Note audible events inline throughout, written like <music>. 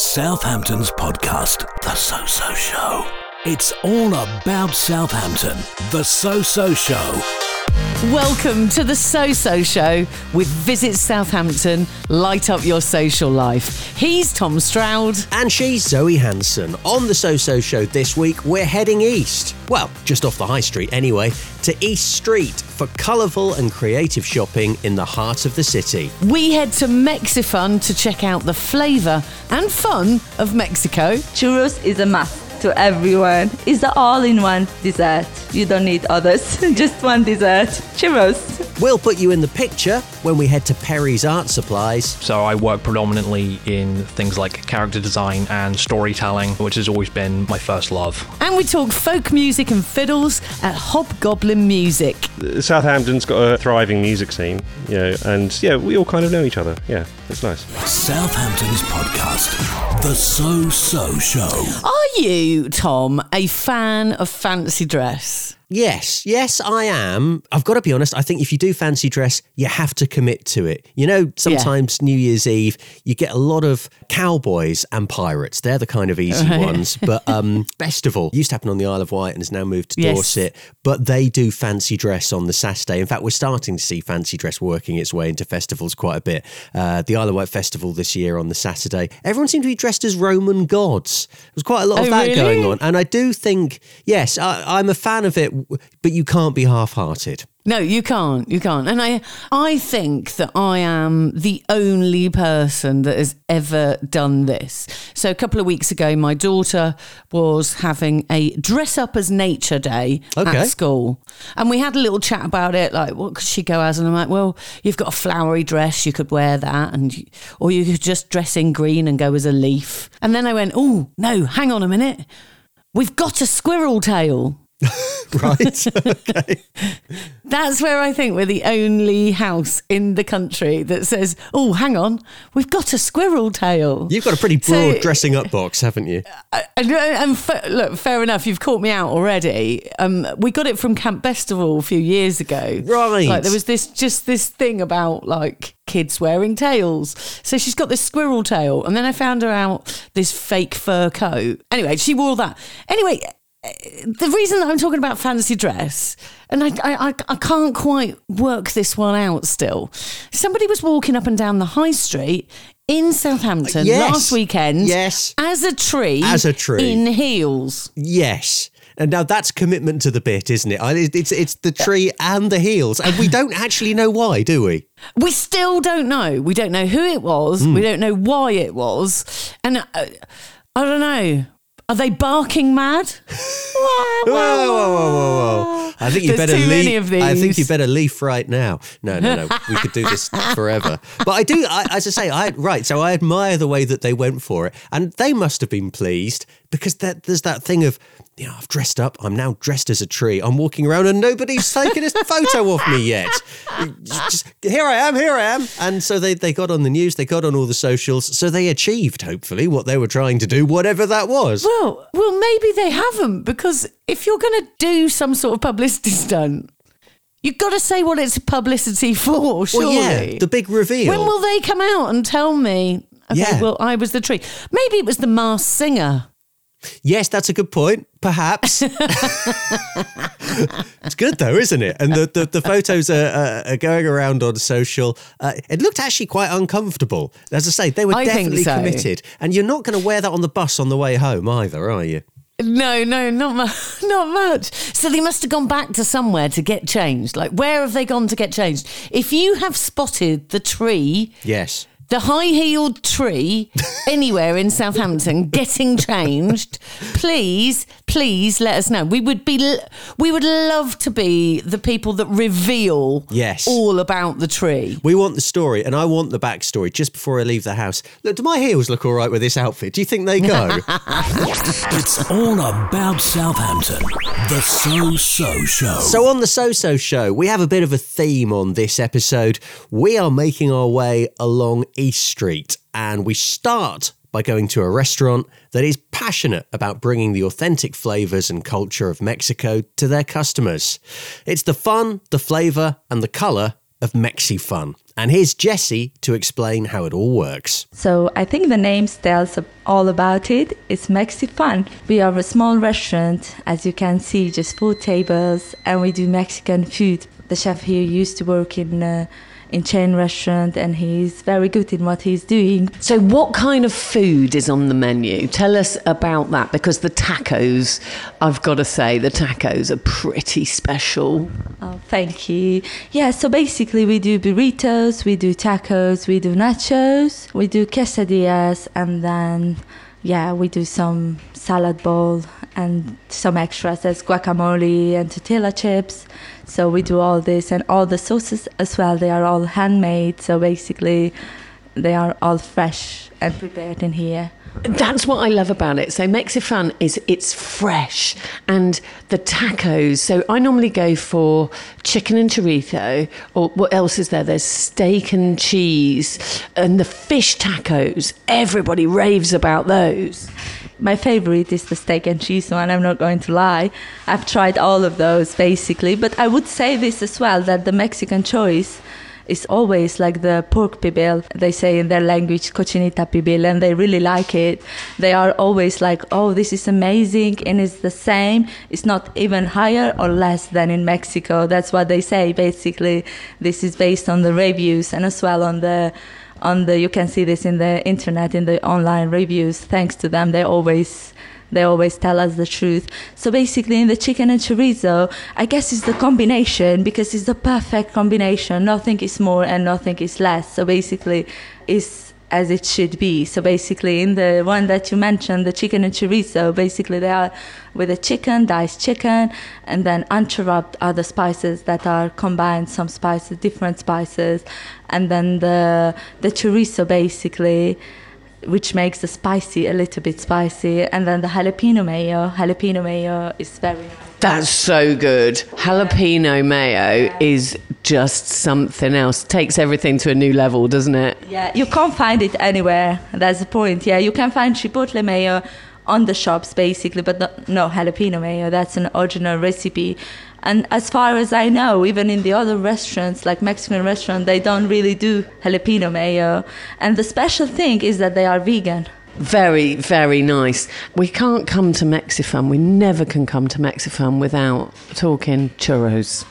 Southampton's podcast, The So So Show. It's all about Southampton, The So So Show. Welcome to the So So Show with Visit Southampton, light up your social life. He's Tom Stroud. And she's Zoe Hanson. On the So So Show this week, we're heading east. Well, just off the high street anyway, to East Street for colourful and creative shopping in the heart of the city. We head to Mexifun to check out the flavour and fun of Mexico. Churros is a must to everyone. It's the all-in-one dessert. You don't need others, <laughs> just one dessert. Churros. We'll put you in the picture when we head to Perry's Art Supplies. So I work predominantly in things like character design and storytelling, which has always been my first love. And we talk folk music and fiddles at Hobgoblin Music. Southampton's got a thriving music scene, you know, and yeah, we all kind of know each other. Yeah, it's nice. Southampton's podcast, The So So Show. Are you, Tom, a fan of fancy dress? Yes, yes, I am. I've got to be honest. I think if you do fancy dress, you have to commit to it. You know, sometimes New Year's Eve, you get a lot of cowboys and pirates. They're the kind of easy <laughs> ones. But um, <laughs> Bestival used to happen on the Isle of Wight and has now moved to Yes. Dorset. But they do fancy dress on the Saturday. In fact, we're starting to see fancy dress working its way into festivals quite a bit. Uh, the Isle of Wight Festival this year on the Saturday, everyone seemed to be dressed as Roman gods. There was quite a lot of Oh, that really? going on. And I do think, yes, I, I'm a fan of it, but you can't be half hearted. No, you can't. You can't. And I I think that I am the only person that has ever done this. So a couple of weeks ago my daughter was having a dress up as nature day Okay. at school. And we had a little chat about it like what could she go as and I'm like, well, you've got a flowery dress, you could wear that and you, or you could just dress in green and go as a leaf. And then I went, "Oh, no, hang on a minute. We've got a squirrel tail." <laughs> Right? <laughs> Okay. That's where I think we're the only house in the country that says, "Oh, hang on, we've got a squirrel tail." You've got a pretty So- broad dressing up box, haven't you? And, and fa- look, fair enough, you've caught me out already. Um, we got it from Camp Bestival a few years ago. Right. Like there was this just this thing about like kids wearing tails. So she's got this squirrel tail, and then I found her out this fake fur coat. Anyway, she wore that. Anyway. The reason that I'm talking about fancy dress, and I, I, I- can't quite work this one out still. Somebody was walking up and down the high street in Southampton Yes. last weekend Yes. as a tree As a tree. in heels. Yes. And now that's commitment to the bit, isn't it? It's it's the tree and the heels, and we don't actually know why, do we? We still don't know. We don't know who it was. Hmm. We don't know why it was. And uh, I don't know. Are they barking mad? <laughs> Whoa, whoa, whoa, whoa, whoa! I think you better leave. I think you better leave right now. No, no, no. we could do this <laughs> forever. But I do, I, as I say, I right. So I admire the way that they went for it, and they must have been pleased because that, there's that thing of. You know, I've dressed up. I'm now dressed as a tree. I'm walking around and nobody's taken a <laughs> photo of me yet. Just, here I am, here I am. And so they, they got on the news, they got on all the socials. So they achieved, hopefully, what they were trying to do, whatever that was. Well, well, maybe they haven't because if you're going to do some sort of publicity stunt, you've got to say what it's publicity <laughs> for. Surely. Well, yeah, the big reveal. when will they come out and tell me? Okay, Yeah. well, I was the tree. Maybe it was the masked singer. Yes, that's a good point. Perhaps. <laughs> it's good though, isn't it? And the, the, the photos are, uh, are going around on social. Uh, it looked actually quite uncomfortable. As I say, they were I definitely so. committed. And you're not going to wear that on the bus on the way home either, are you? No, no, not much. <laughs> Not much. So they must have gone back to somewhere to get changed. Like, where have they gone to get changed? If you have spotted the tree, Yes. The high heeled tree, <laughs> anywhere in Southampton getting changed, please, please let us know. We would be, we would love to be the people that reveal Yes. all about the tree. We want the story, and I want the backstory just before I leave the house. Look, do my heels look all right with this outfit? Do you think they go? <laughs> It's all about Southampton, The So So Show. So, on the So So Show, we have a bit of a theme on this episode. We are making our way along East Street, and we start by going to a restaurant that is passionate about bringing the authentic flavours and culture of Mexico to their customers. It's the fun, the flavour, and the colour of Mexifun. And here's Jesse to explain how it all works. So I think the name tells all about it. It's Mexi Fun. We are a small restaurant, as you can see, just four tables, and we do Mexican food. The chef here used to work in. Uh, in chain restaurant and he's very good in what he's doing. So, what kind of food is on the menu? Tell us about that because the tacos, I've got to say, the tacos are pretty special. Oh, thank you. Yeah, so basically, we do burritos, we do tacos, we do nachos, we do quesadillas, and then, yeah, we do some salad bowl and some extras as guacamole and tortilla chips. So we do all this and all the sauces as well. They are all handmade. So basically, they are all fresh and prepared in here. That's what I love about it. So Mexifun is it's fresh and the tacos. So I normally go for chicken and chorizo or what else is there? There's steak and cheese and the fish tacos. Everybody raves about those my favorite is the steak and cheese one. I'm not going to lie. I've tried all of those basically, but I would say this as well that the Mexican choice is always like the pork pibil. They say in their language, cochinita pibil, and they really like it. They are always like, oh, this is amazing, and it's the same. It's not even higher or less than in Mexico. That's what they say basically. This is based on the reviews and as well on the on the you can see this in the internet in the online reviews. Thanks to them they always they always tell us the truth. So basically in the chicken and chorizo i guess it's the combination because it's the perfect combination. Nothing is more and nothing is less. So basically it's as it should be. So basically, in the one that you mentioned, the chicken and chorizo, basically they are with a chicken, diced chicken, and then unchopped other spices that are combined, some spices, different spices, and then the the chorizo basically which makes the spicy a little bit spicy, and then the jalapeno mayo. Jalapeno mayo is very That's so good. Jalapeno mayo is just something else. Takes everything to a new level, doesn't it? Yeah, you can't find it anywhere. That's the point. Yeah, you can find chipotle mayo on the shops basically, but no, no jalapeno mayo. That's an original recipe. And as far as I know, even in the other restaurants, like Mexican restaurant, they don't really do jalapeno mayo. And the special thing is that they are vegan. Very, very nice. We can't come to Mexifun. We never can come to Mexifun without talking churros.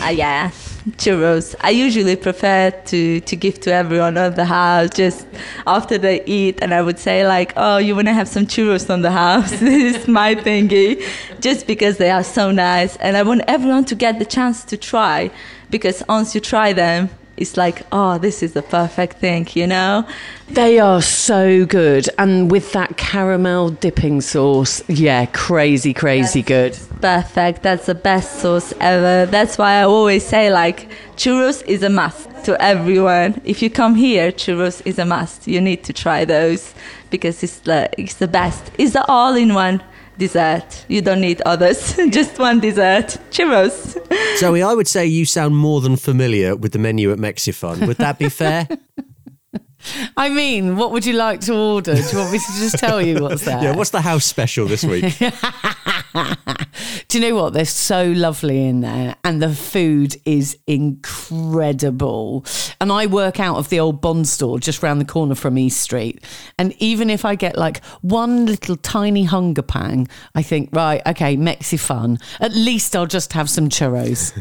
Uh, yeah, churros. I usually prefer to, to give to everyone on the house just after they eat, and I would say like, "Oh, you want to have some churros on the house? <laughs> this is my thingy," just because they are so nice, and I want everyone to get the chance to try, because once you try them, it's like, oh, this is the perfect thing, you know? They are so good. And with that caramel dipping sauce, yeah, crazy, crazy That's good. Perfect. That's the best sauce ever. That's why I always say, like, churros is a must to everyone. If you come here, churros is a must. You need to try those because it's the, it's the best. It's the all in one dessert. You don't need others, <laughs> just one dessert. Churros. <laughs> Zoe, I would say you sound more than familiar with the menu at Mexifun. Would that be fair? <laughs> I mean, what would you like to order? Do you want me to just tell you what's there? yeah, what's the house special this week? <laughs> Do you know what? They're so lovely in there, and the food is incredible. And I work out of the old Bond store just round the corner from East Street. And even if I get like one little tiny hunger pang, I think, right, okay, Mexi fun. At least I'll just have some churros.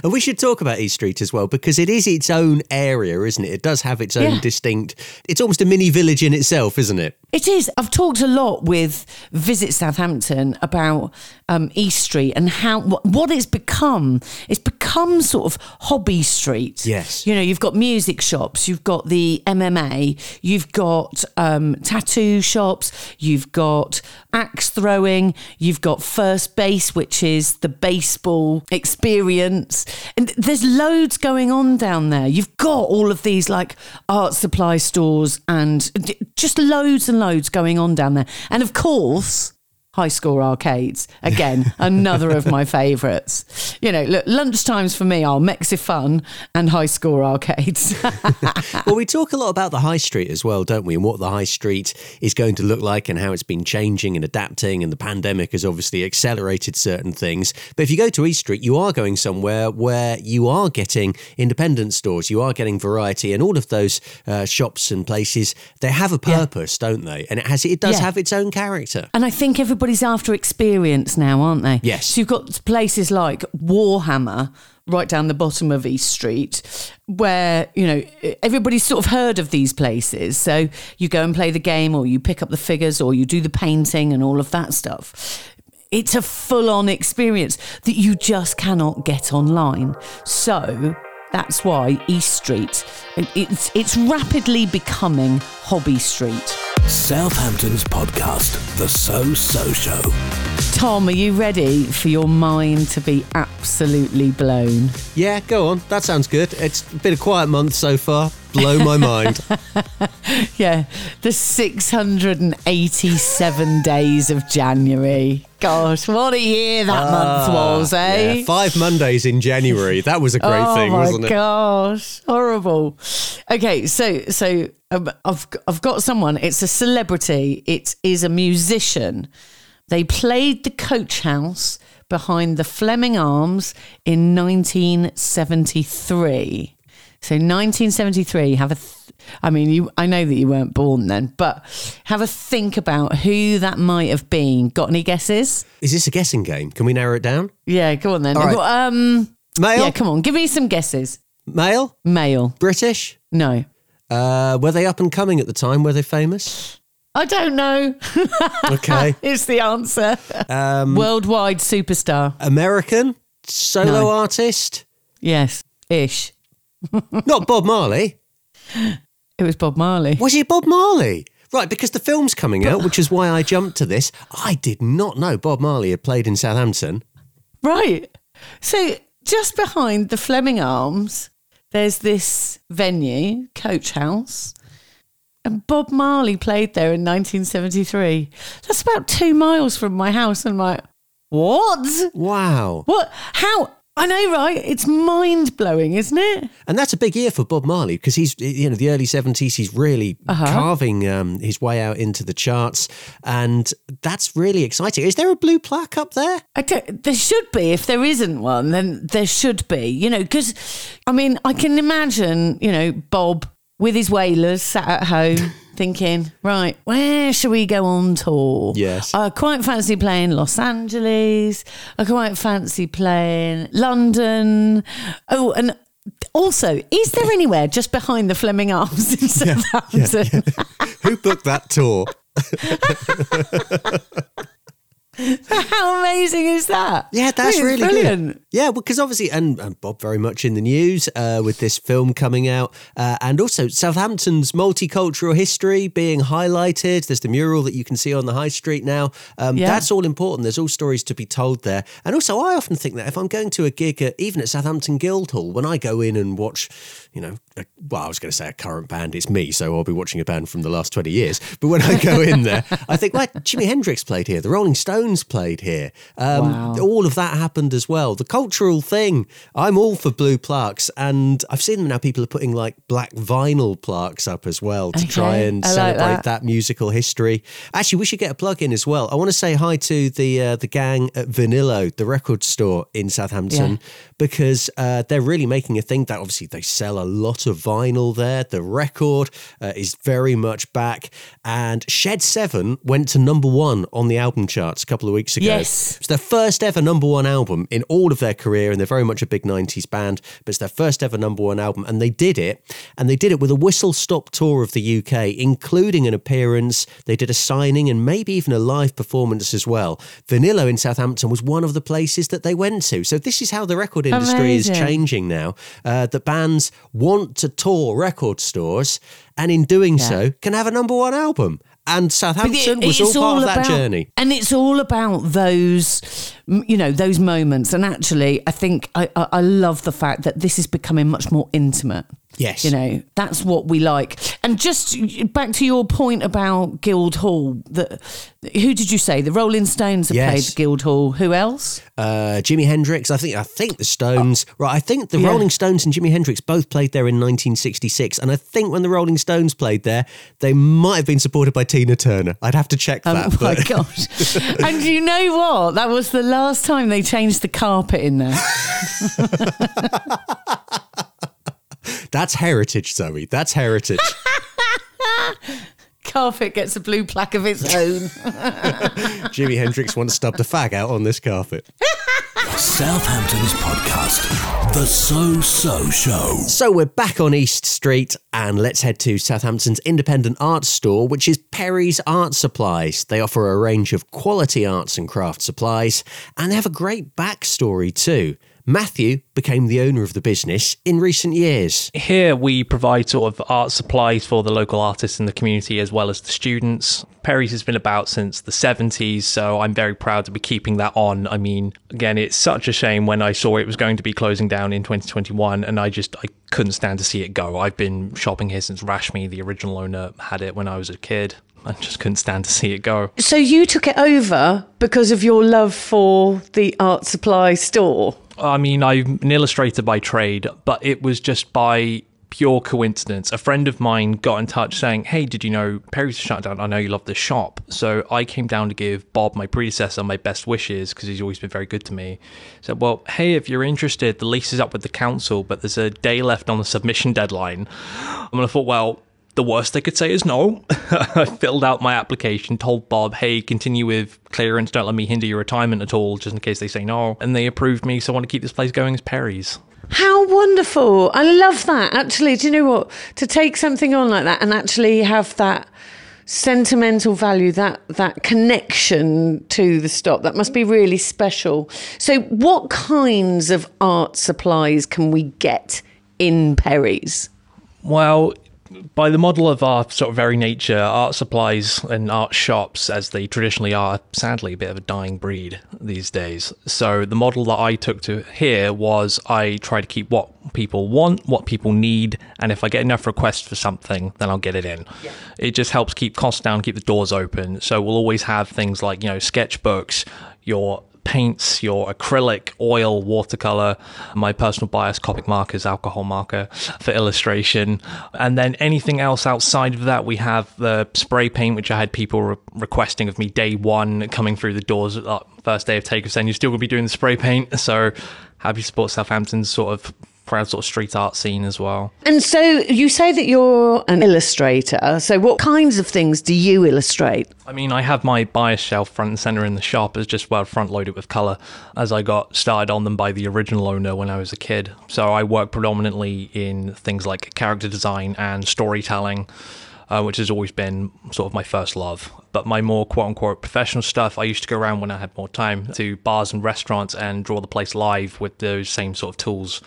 <laughs> and we should talk about East Street as well because it is its own area, isn't it? It does have its own Yeah. distinct. It's almost a mini village in itself, isn't it? It is. I've talked a lot with Visit Southampton about um, East Street and how what, what it's become. It's become sort of hobby street. Yes. You know, you've got music shops, you've got the MMA, you've got um, tattoo shops, you've got axe throwing, you've got first base, which is the baseball experience, and there's loads going on down there. You've got all of these like art supply stores and just loads and loads going on down there. And of course, High Score Arcades. Again, <laughs> another of my favourites. You know, look, lunchtimes for me are Mexifun and High Score Arcades. <laughs> well, we talk a lot about the high street as well, don't we? And what the high street is going to look like and how it's been changing and adapting. And the pandemic has obviously accelerated certain things. But if you go to East Street, you are going somewhere where you are getting independent stores, you are getting variety, and all of those uh, shops and places they have a purpose, don't they? And it has it does Yeah. have its own character. And I think everybody's after experience now, aren't they? Yes. So you've got places like Warhammer right down the bottom of East Street where, you know, everybody's sort of heard of these places. So you go and play the game or you pick up the figures or you do the painting and all of that stuff. It's a full on experience that you just cannot get online. So that's why East Street, it's, it's rapidly becoming Hobby Street. Southampton's podcast, The So So Show. Tom, are you ready for your mind to be absolutely blown? Yeah, go on. That sounds good. It's been a quiet month so far. Blow my <laughs> mind. Yeah, the 687 days of January. Gosh, what a year that month was, eh? Yeah, five Mondays in January. That was a great oh thing, wasn't it? gosh, horrible. Okay, so so um, I've I've got someone. It's a celebrity. It is a musician. They played the Coach House behind the Fleming Arms in 1973. So 1973. Have a. Th- I mean, you. I know that you weren't born then, but have a think about who that might have been. Got any guesses? Is this a guessing game? Can we narrow it down? Yeah, go on then. All right. Um, Male? yeah, come on, give me some guesses. Male? Male. British? No. Uh, were they up and coming at the time? Were they famous? I don't know. <laughs> Okay. Is the answer. Um, Worldwide superstar. American? Solo No. artist? Yes, ish. <laughs> Not Bob Marley. It was Bob Marley. Was he Bob Marley? Right, because the film's coming out, which is why I jumped to this. I did not know Bob Marley had played in Southampton. Right. So just behind the Fleming Arms, there's this venue, Coach House. And Bob Marley played there in 1973. That's about two miles from my house. And I'm like, what? Wow. What? How? I know, right? It's mind blowing, isn't it? And that's a big year for Bob Marley because he's, you know, the early 70s, he's really Uh-huh. carving um, his way out into the charts. And that's really exciting. Is there a blue plaque up there? There should be. If there isn't one, then there should be. You know, because I mean, I can imagine, you know, Bob with his Wailers sat at home thinking, right, where should we go on tour? Yes. I quite fancy playing Los Angeles. I quite fancy playing London. Oh, and also, is there anywhere just behind the Fleming Arms in Southampton? Who booked that tour? <laughs> <laughs> How amazing is that? Yeah, that's really brilliant. good. Yeah, because obviously, and, and Bob very much in the news uh, with this film coming out, uh, and also Southampton's multicultural history being highlighted. There's the mural that you can see on the high street now. Um, Yeah. That's all important. There's all stories to be told there. And also, I often think that if I'm going to a gig, at, even at Southampton Guildhall, when I go in and watch, you know, a, well, I was going to say a current band, it's me, so I'll be watching a band from the last 20 years. But when I go in there, I think, well, Jimi Hendrix played here, the Rolling Stones played here. Um, Wow. all of that happened as well. The cultural thing, I'm all for blue plaques, and I've seen them now. People are putting like black vinyl plaques up as well to try and like celebrate that. that. musical history. Actually, we should get a plug in as well. I want to say hi to the uh, the gang at Vinilo, the record store in Southampton, Yeah. because uh, they're really making a thing. That obviously they sell a lot of vinyl there. The record uh, is very much back, and Shed Seven went to number one on the album charts a couple of weeks ago. Yes. It's their first ever number one album in all of their career, and they're very much a big 90s band, but it's their first ever number one album. And they did it, and they did it with a whistle stop tour of the UK, including an appearance. They did a signing and maybe even a live performance as well. Vinilo in Southampton was one of the places that they went to. So, this is how the record industry is changing now. Uh, that bands want to tour record stores, and in doing so, can have a number one album. And Southampton it- was all part of that about- journey. and it's all about those, you know, those moments. And actually, I think I, I, I love the fact that this is becoming much more intimate. Yes. You know, that's what we like. And just back to your point about Guildhall, that who did you say? The Rolling Stones have Yes. played Guildhall. Who else? Uh, Jimi Hendrix. I think. I think the Stones. right. I think the Yeah. Rolling Stones and Jimi Hendrix both played there in 1966, and I think when the Rolling Stones played there, they might have been supported by Tina Turner. I'd have to check that. Oh my but- gosh. <laughs> and you know what? That was the last time they changed the carpet in there. <laughs> That's heritage, Zoe. That's heritage. <laughs> carpet gets a blue plaque of its own. <laughs> Jimi Hendrix once stubbed a fag out on this carpet. Southampton's podcast, The So So Show. So we're back on East Street and let's head to Southampton's independent arts store, which is Perry's Art Supplies. They offer a range of quality arts and craft supplies and they have a great backstory too. Matthew became the owner of the business in recent years. Here we provide sort of art supplies for the local artists in the community as well as the students. Perry's has been about since the 70s, so I'm very proud to be keeping that on. I mean, again, it's such a shame when I saw it was going to be closing down in 2021 and I just I couldn't stand to see it go. I've been shopping here since Rashmi, the original owner, had it when I was a kid. I just couldn't stand to see it go. so you took it over because of your love for the art supply store. I mean, I'm an illustrator by trade, but it was just by pure coincidence. A friend of mine got in touch saying, Hey, did you know Perry's shut down? I know you love this shop. So I came down to give Bob, my predecessor, my best wishes because he's always been very good to me. Said, Well, hey, if you're interested, the lease is up with the council, but there's a day left on the submission deadline. And I thought, Well, the worst they could say is no. <laughs> I filled out my application, told Bob, hey, continue with clearance, don't let me hinder your retirement at all, just in case they say no. And they approved me, so I want to keep this place going as Perry's. How wonderful. I love that. Actually, do you know what? To take something on like that and actually have that sentimental value, that that connection to the stop, that must be really special. So what kinds of art supplies can we get in Perry's? Well, by the model of our sort of very nature, art supplies and art shops, as they traditionally are, sadly a bit of a dying breed these days. So the model that I took to here was I try to keep what people want, what people need, and if I get enough requests for something, then I'll get it in. It just helps keep costs down, keep the doors open. So we'll always have things like, you know, sketchbooks, your paints, your acrylic, oil, watercolor, my personal bias, Copic markers, alcohol marker for illustration. And then anything else outside of that, we have the spray paint, which I had people re- requesting of me day one coming through the doors that first day of takeoff saying you're still going to be doing the spray paint. <laughs> So happy to support Southampton's sort of proud sort of street art scene as well. And so you say that you're an illustrator. So what kinds of things do you illustrate? I mean, I have my bias shelf front and center in the shop as just well front loaded with color, as I got started on them by the original owner when I was a kid. So I work predominantly in things like character design and storytelling, uh, which has always been sort of my first love. But my more quote unquote professional stuff, I used to go around when I had more time to bars and restaurants and draw the place live with those same sort of tools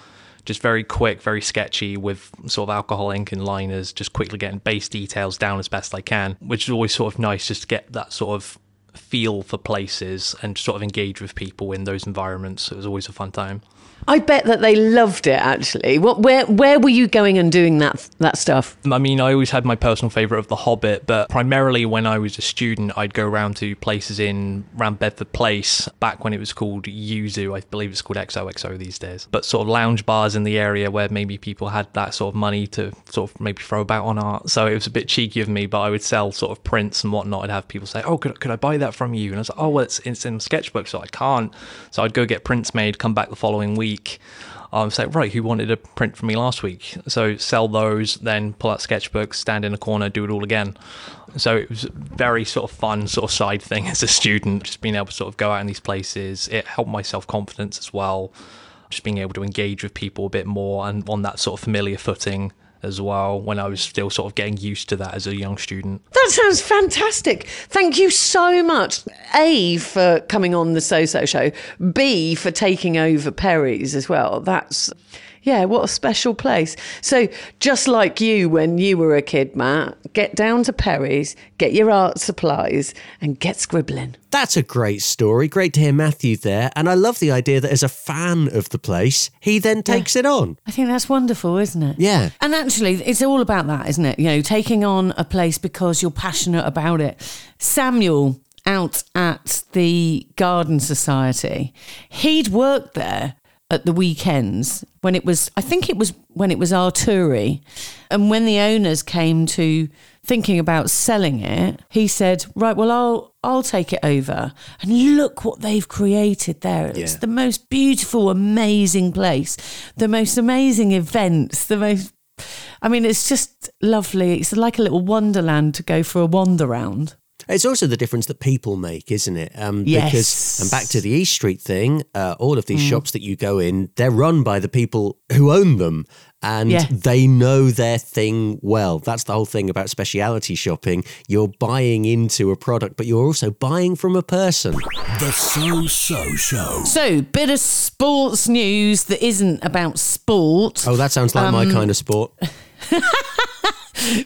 just very quick, very sketchy with sort of alcohol ink and liners, just quickly getting base details down as best I can, which is always sort of nice just to get that sort of feel for places and sort of engage with people in those environments. It was always a fun time. I bet that they loved it actually. What where where were you going and doing that that stuff? I mean, I always had my personal favourite of The Hobbit, but primarily when I was a student, I'd go around to places in around Bedford Place back when it was called Yuzu. I believe it's called XOXO these days. But sort of lounge bars in the area where maybe people had that sort of money to sort of maybe throw about on art. So it was a bit cheeky of me, but I would sell sort of prints and whatnot. I'd have people say, "Oh, could, could I buy that from you?" And I was like, "Oh, well, it's, it's in sketchbook, so I can't." So I'd go get prints made, come back the following week. Um, say, right, who wanted a print from me last week? So sell those, then pull out sketchbooks, stand in a corner, do it all again. So it was very sort of fun sort of side thing <laughs> as a student, just being able to sort of go out in these places. It helped my self confidence as well, just being able to engage with people a bit more and on that sort of familiar footing as well when I was still sort of getting used to that as a young student. That sounds fantastic. Thank you so much. A for coming on the So So Show. B for taking over Perry's as well. That's Yeah, what a special place. So, just like you when you were a kid, Matt, get down to Perry's, get your art supplies, and get scribbling. That's a great story. Great to hear Matthew there. And I love the idea that as a fan of the place, he then takes it on. I think that's wonderful, isn't it? Yeah. And actually, it's all about that, isn't it? You know, taking on a place because you're passionate about it. Samuel out at the Garden Society, he'd worked there at the weekends when it was, I think it was when it was Arturi. And when the owners came to thinking about selling it, he said, Right, well, I'll. I'll take it over. And look what they've created there. It's Yeah. the most beautiful, amazing place, the most amazing events, the most I mean, it's just lovely. It's like a little wonderland to go for a wander round. It's also the difference that people make, isn't it? Um, Yes. Because, and back to the East Street thing, uh, all of these Mm. shops that you go in, they're run by the people who own them and Yeah. they know their thing well. That's the whole thing about speciality shopping. You're buying into a product, but you're also buying from a person. The So So Show. So, bit of sports news that isn't about sport. Oh, that sounds like Um, my kind of sport. <laughs>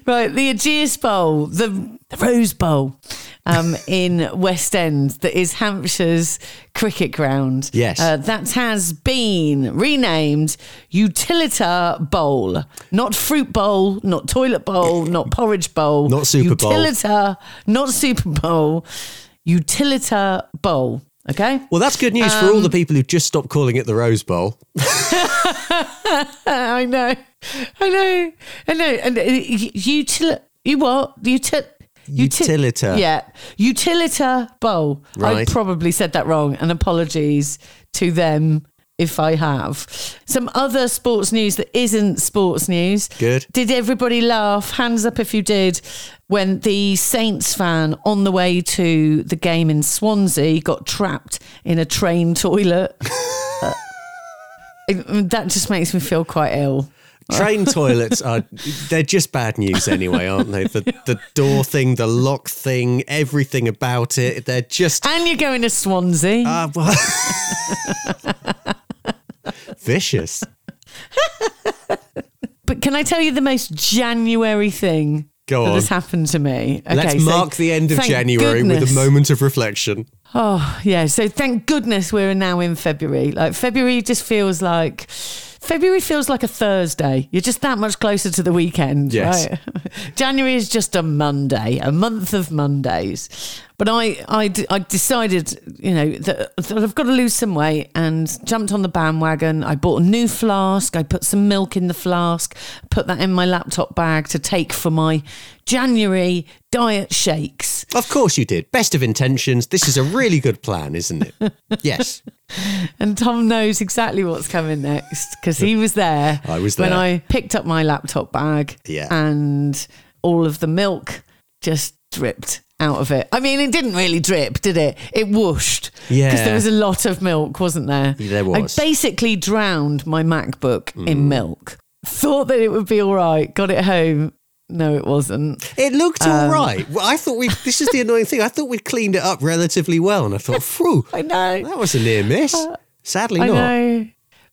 Right, the Ageas Bowl, the, the Rose Bowl um, <laughs> in West End, that is Hampshire's cricket ground. Yes. Uh, that has been renamed Utilita Bowl. Not Fruit Bowl, not Toilet Bowl, <laughs> not Porridge Bowl. Not Super Bowl. Utilita, not Super Bowl. Utilita Bowl. Okay? Well, that's good news for Um, all the people who just stopped calling it the Rose Bowl. <laughs> I know, I know, I know. And uh, util, you what? Util, Utilita. Yeah, utilita bowl. I probably said that wrong, and apologies to them if I have. Some other sports news that isn't sports news. Good. Did everybody laugh? Hands up if you did. When the Saints fan on the way to the game in Swansea got trapped in a train toilet. <laughs> Uh, that just makes me feel quite ill. Train <laughs> toilets are they're just bad news anyway, aren't they? The the door thing, the lock thing, everything about it. They're just And you're going to Swansea. uh, well- vicious. but can I tell you the most January thing Go that has happened to me? Let's so mark the end of thank January with goodness- a moment of reflection. Oh, yeah. So thank goodness we're now in February. Like February just feels like February feels like a Thursday. You're just that much closer to the weekend, Yes. right? <laughs> January is just a Monday, a month of Mondays. But I, I, I decided, you know, that, that I've got to lose some weight and jumped on the bandwagon. I bought a new flask. I put some milk in the flask, put that in my laptop bag to take for my January diet shakes. Of course you did. Best of intentions. This is a really good plan, isn't it? Yes. <laughs> And Tom knows exactly what's coming next because he was there. <laughs> I was when. I picked up my laptop bag. Yeah. And all of the milk just dripped out of it. I mean, it didn't really drip, did it? It whooshed. Yeah. Because there was a lot of milk, wasn't there? There was. I basically drowned my MacBook Mm. in milk. Thought that it would be all right. Got it home. No, it wasn't. It looked Um, all right. Well, I thought we. This is the annoying thing. I thought we'd cleaned it up relatively well, and I thought, phew, <laughs> I know. that was a near miss. Sadly, I not. know.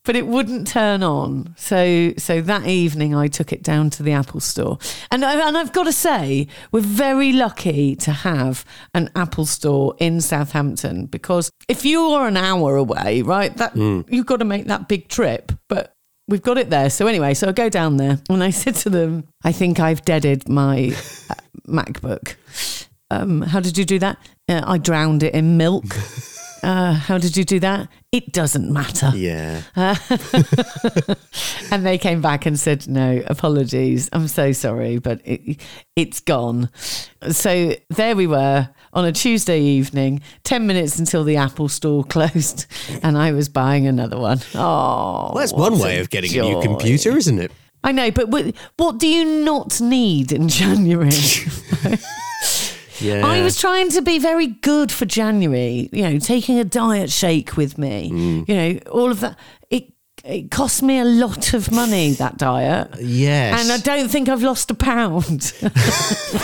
But it wouldn't turn on. So so that evening I took it down to the Apple store. And I, and I've got to say we're very lucky to have an Apple store in Southampton because if you are an hour away, right, that you've got to make that big trip, but We've got it there. So anyway, so I go down there and I said to them, "I think I've deaded my uh, <laughs> MacBook." Um, how did you do that? Uh, I drowned it in milk. <laughs> Uh, how did you do that? It doesn't matter. Yeah. <laughs> And they came back and said, "No, apologies. I'm so sorry, but it, it's gone." So there we were on a Tuesday evening, ten minutes until the Apple store <laughs> closed, and I was buying another one. Oh, Well, that's one way of getting a new computer, isn't it? I know, but what, what do you not need in January? <laughs> Yeah. I was trying to be very good for January, you know, taking a diet shake with me, Mm. you know, all of that. It it cost me a lot of money that diet, Yes. and I don't think I've lost a pound. <laughs>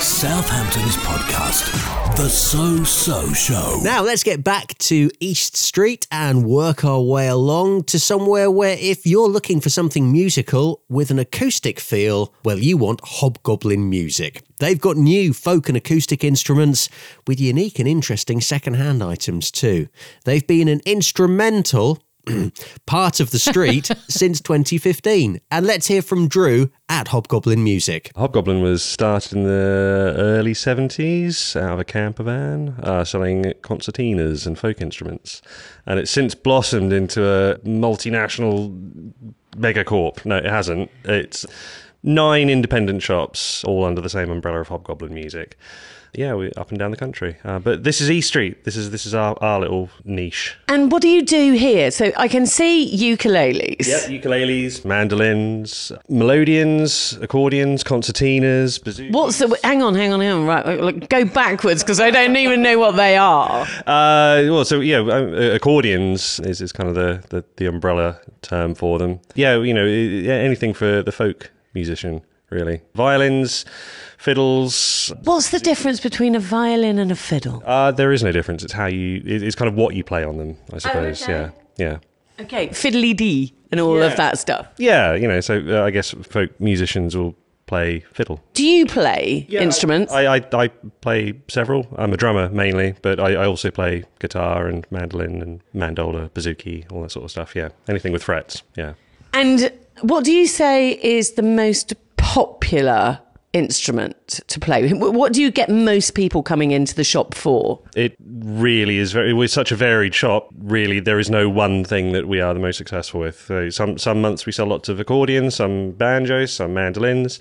Southampton's podcast, The So So Show. Now let's get back to East Street and work our way along to somewhere where if you're looking for something musical with an acoustic feel, well, you want Hobgoblin Music. They've got new folk and acoustic instruments with unique and interesting second-hand items too. They've been an instrumental <clears throat> part of the street <laughs> since 2015. And let's hear from Drew at Hobgoblin Music. Hobgoblin was started in the early 70s out of a camper van, uh, selling concertinas and folk instruments. And it's since blossomed into a multinational megacorp. No, it hasn't. It's nine independent shops, all under the same umbrella of Hobgoblin Music. Yeah, we're up and down the country. Uh, but this is E Street. This is this is our, our little niche. and what do you do here? So I can see ukuleles. Yep, ukuleles, mandolins, melodeons, accordions, concertinas, bouzoukis. What's the? Hang on, hang on, hang on. Right, look, go backwards because I don't even know what they are. Uh, well, so yeah, uh, accordions is, is kind of the, the, the umbrella term for them. Yeah, you know, anything for the folk musician, really. Violins, fiddles. What's the difference between a violin and a fiddle? Uh, there is no difference. It's how you. It's kind of what you play on them, I suppose. okay. Yeah, yeah, Okay, fiddly dee and all Yeah. of that stuff. yeah. You know, so uh, I guess folk musicians will play fiddle. Do you play instruments? I, I, I play several. I'm a drummer mainly, but I, I also play guitar and mandolin and mandola, bouzouki, all that sort of stuff. Yeah, anything with frets. Yeah. and what do you say is the most popular instrument to play? Wh- What do you get most people coming into the shop for? It really is very. We're such a varied shop. Really, there is no one thing that we are the most successful with. So some some months we sell lots of accordions, some banjos, some mandolins.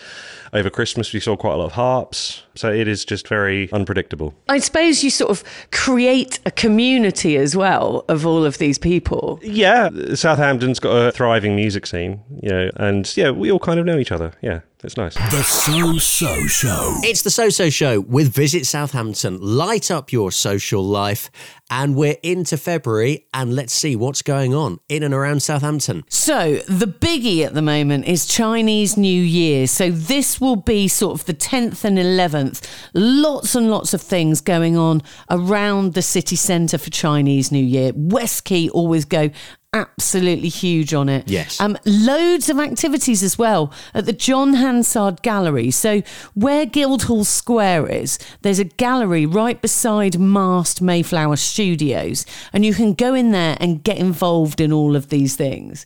Over Christmas we saw quite a lot of harps. So it is just very unpredictable. I suppose you sort of create a community as well of all of these people. Yeah, Southampton's got a thriving music scene. You know, and yeah, we all kind of know each other. Yeah, it's nice. The So So Show. It's the So So Show with Visit Southampton. Light up your social life. And we're into February, and let's see what's going on in and around Southampton. So, the biggie at the moment is Chinese New Year. So, this will be sort of the 10th and 11th. Lots and lots of things going on around the city centre for Chinese New Year. West Quay always go absolutely huge on it. Yes. Um, loads of activities as well at the John Hansard Gallery. So, where Guildhall Square is, there's a gallery right beside Mast Mayflower Studios, and you can go in there and get involved in all of these things.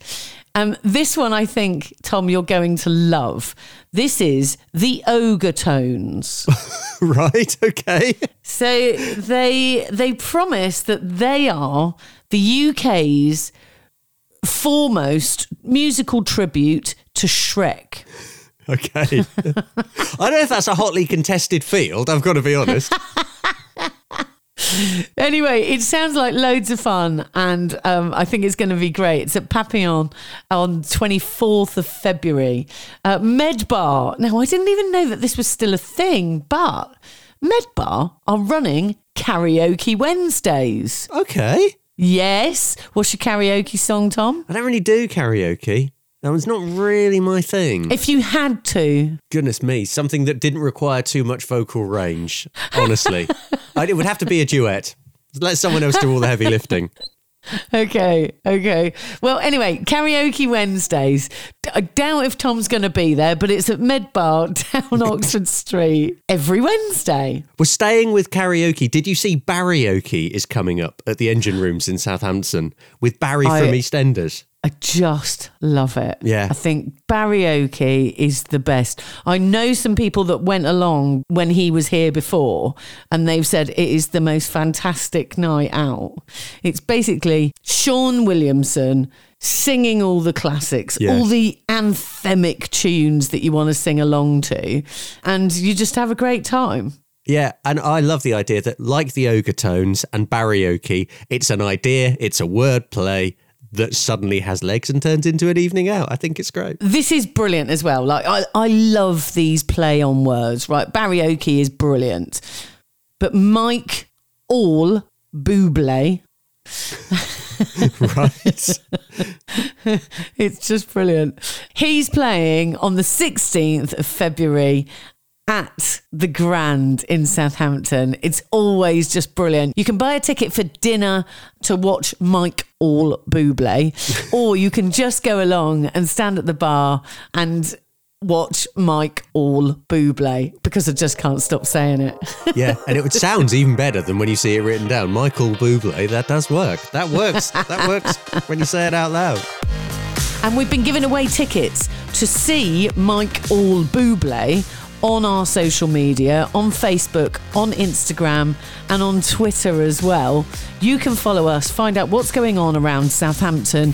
Um, this one, I think, Tom, you're going to love. This is the Ogre Tones. <laughs> right, okay. So they they promise that they are the UK's foremost musical tribute to Shrek. Okay. <laughs> I don't know if that's a hotly contested field, I've got to be honest. <laughs> Anyway, it sounds like loads of fun, and um, I think it's going to be great. It's at Papillon on 24th of February. Uh, Medbar. Now, I didn't even know that this was still a thing, but Medbar are running karaoke Wednesdays. Okay. Yes. What's your karaoke song, Tom? I don't really do karaoke. That was not really my thing. If you had to, Goodness me, something that didn't require too much vocal range, honestly. <laughs> I, it would have to be a duet. Let someone else do all the heavy lifting. <laughs> Okay, okay. Well, anyway, karaoke Wednesdays. I doubt if Tom's going to be there, but it's at Medbar <laughs> down Oxford Street every Wednesday. We're staying with karaoke. Did you see Barryoke is coming up at the engine rooms in Southampton with Barry I- from EastEnders? I just love it. Yeah. I think karaoke is the best. I know some people that went along when he was here before, and they've said it is the most fantastic night out. It's basically Shaun Williamson singing all the classics, all the anthemic tunes that you want to sing along to, and you just have a great time. Yeah, and I love the idea that, like the ogre tones and barryoke, it's an idea, it's a word play that suddenly has legs and turns into an evening out. I think it's great. This is brilliant as well. Like I, I love these play on words, right? Barryoke is brilliant. But Mike All Buble <laughs> right. <laughs> It's just brilliant. He's playing on the 16th of February at the Grand in Southampton. It's always just brilliant. You can buy a ticket for dinner to watch Mike All Bublé, <laughs> or you can just go along and stand at the bar and watch Mike All Bublé because I just can't stop saying it. <laughs> Yeah, and it sounds even better than when you see it written down. Michael Bublé, that does work. That works. That works when you say it out loud. And we've been giving away tickets to see Mike All Bublé on our social media, on Facebook, on Instagram, and on Twitter as well. You can follow us, find out what's going on around Southampton,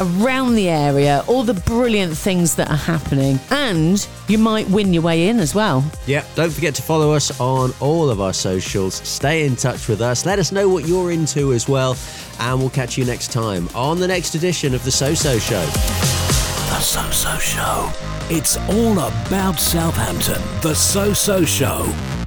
around the area, all the brilliant things that are happening, and you might win your way in as well. Yep, don't forget to follow us on all of our socials. Stay in touch with us. Let us know what you're into as well. And we'll catch you next time on the next edition of The So So Show. The So So Show. It's all about Southampton. The So So Show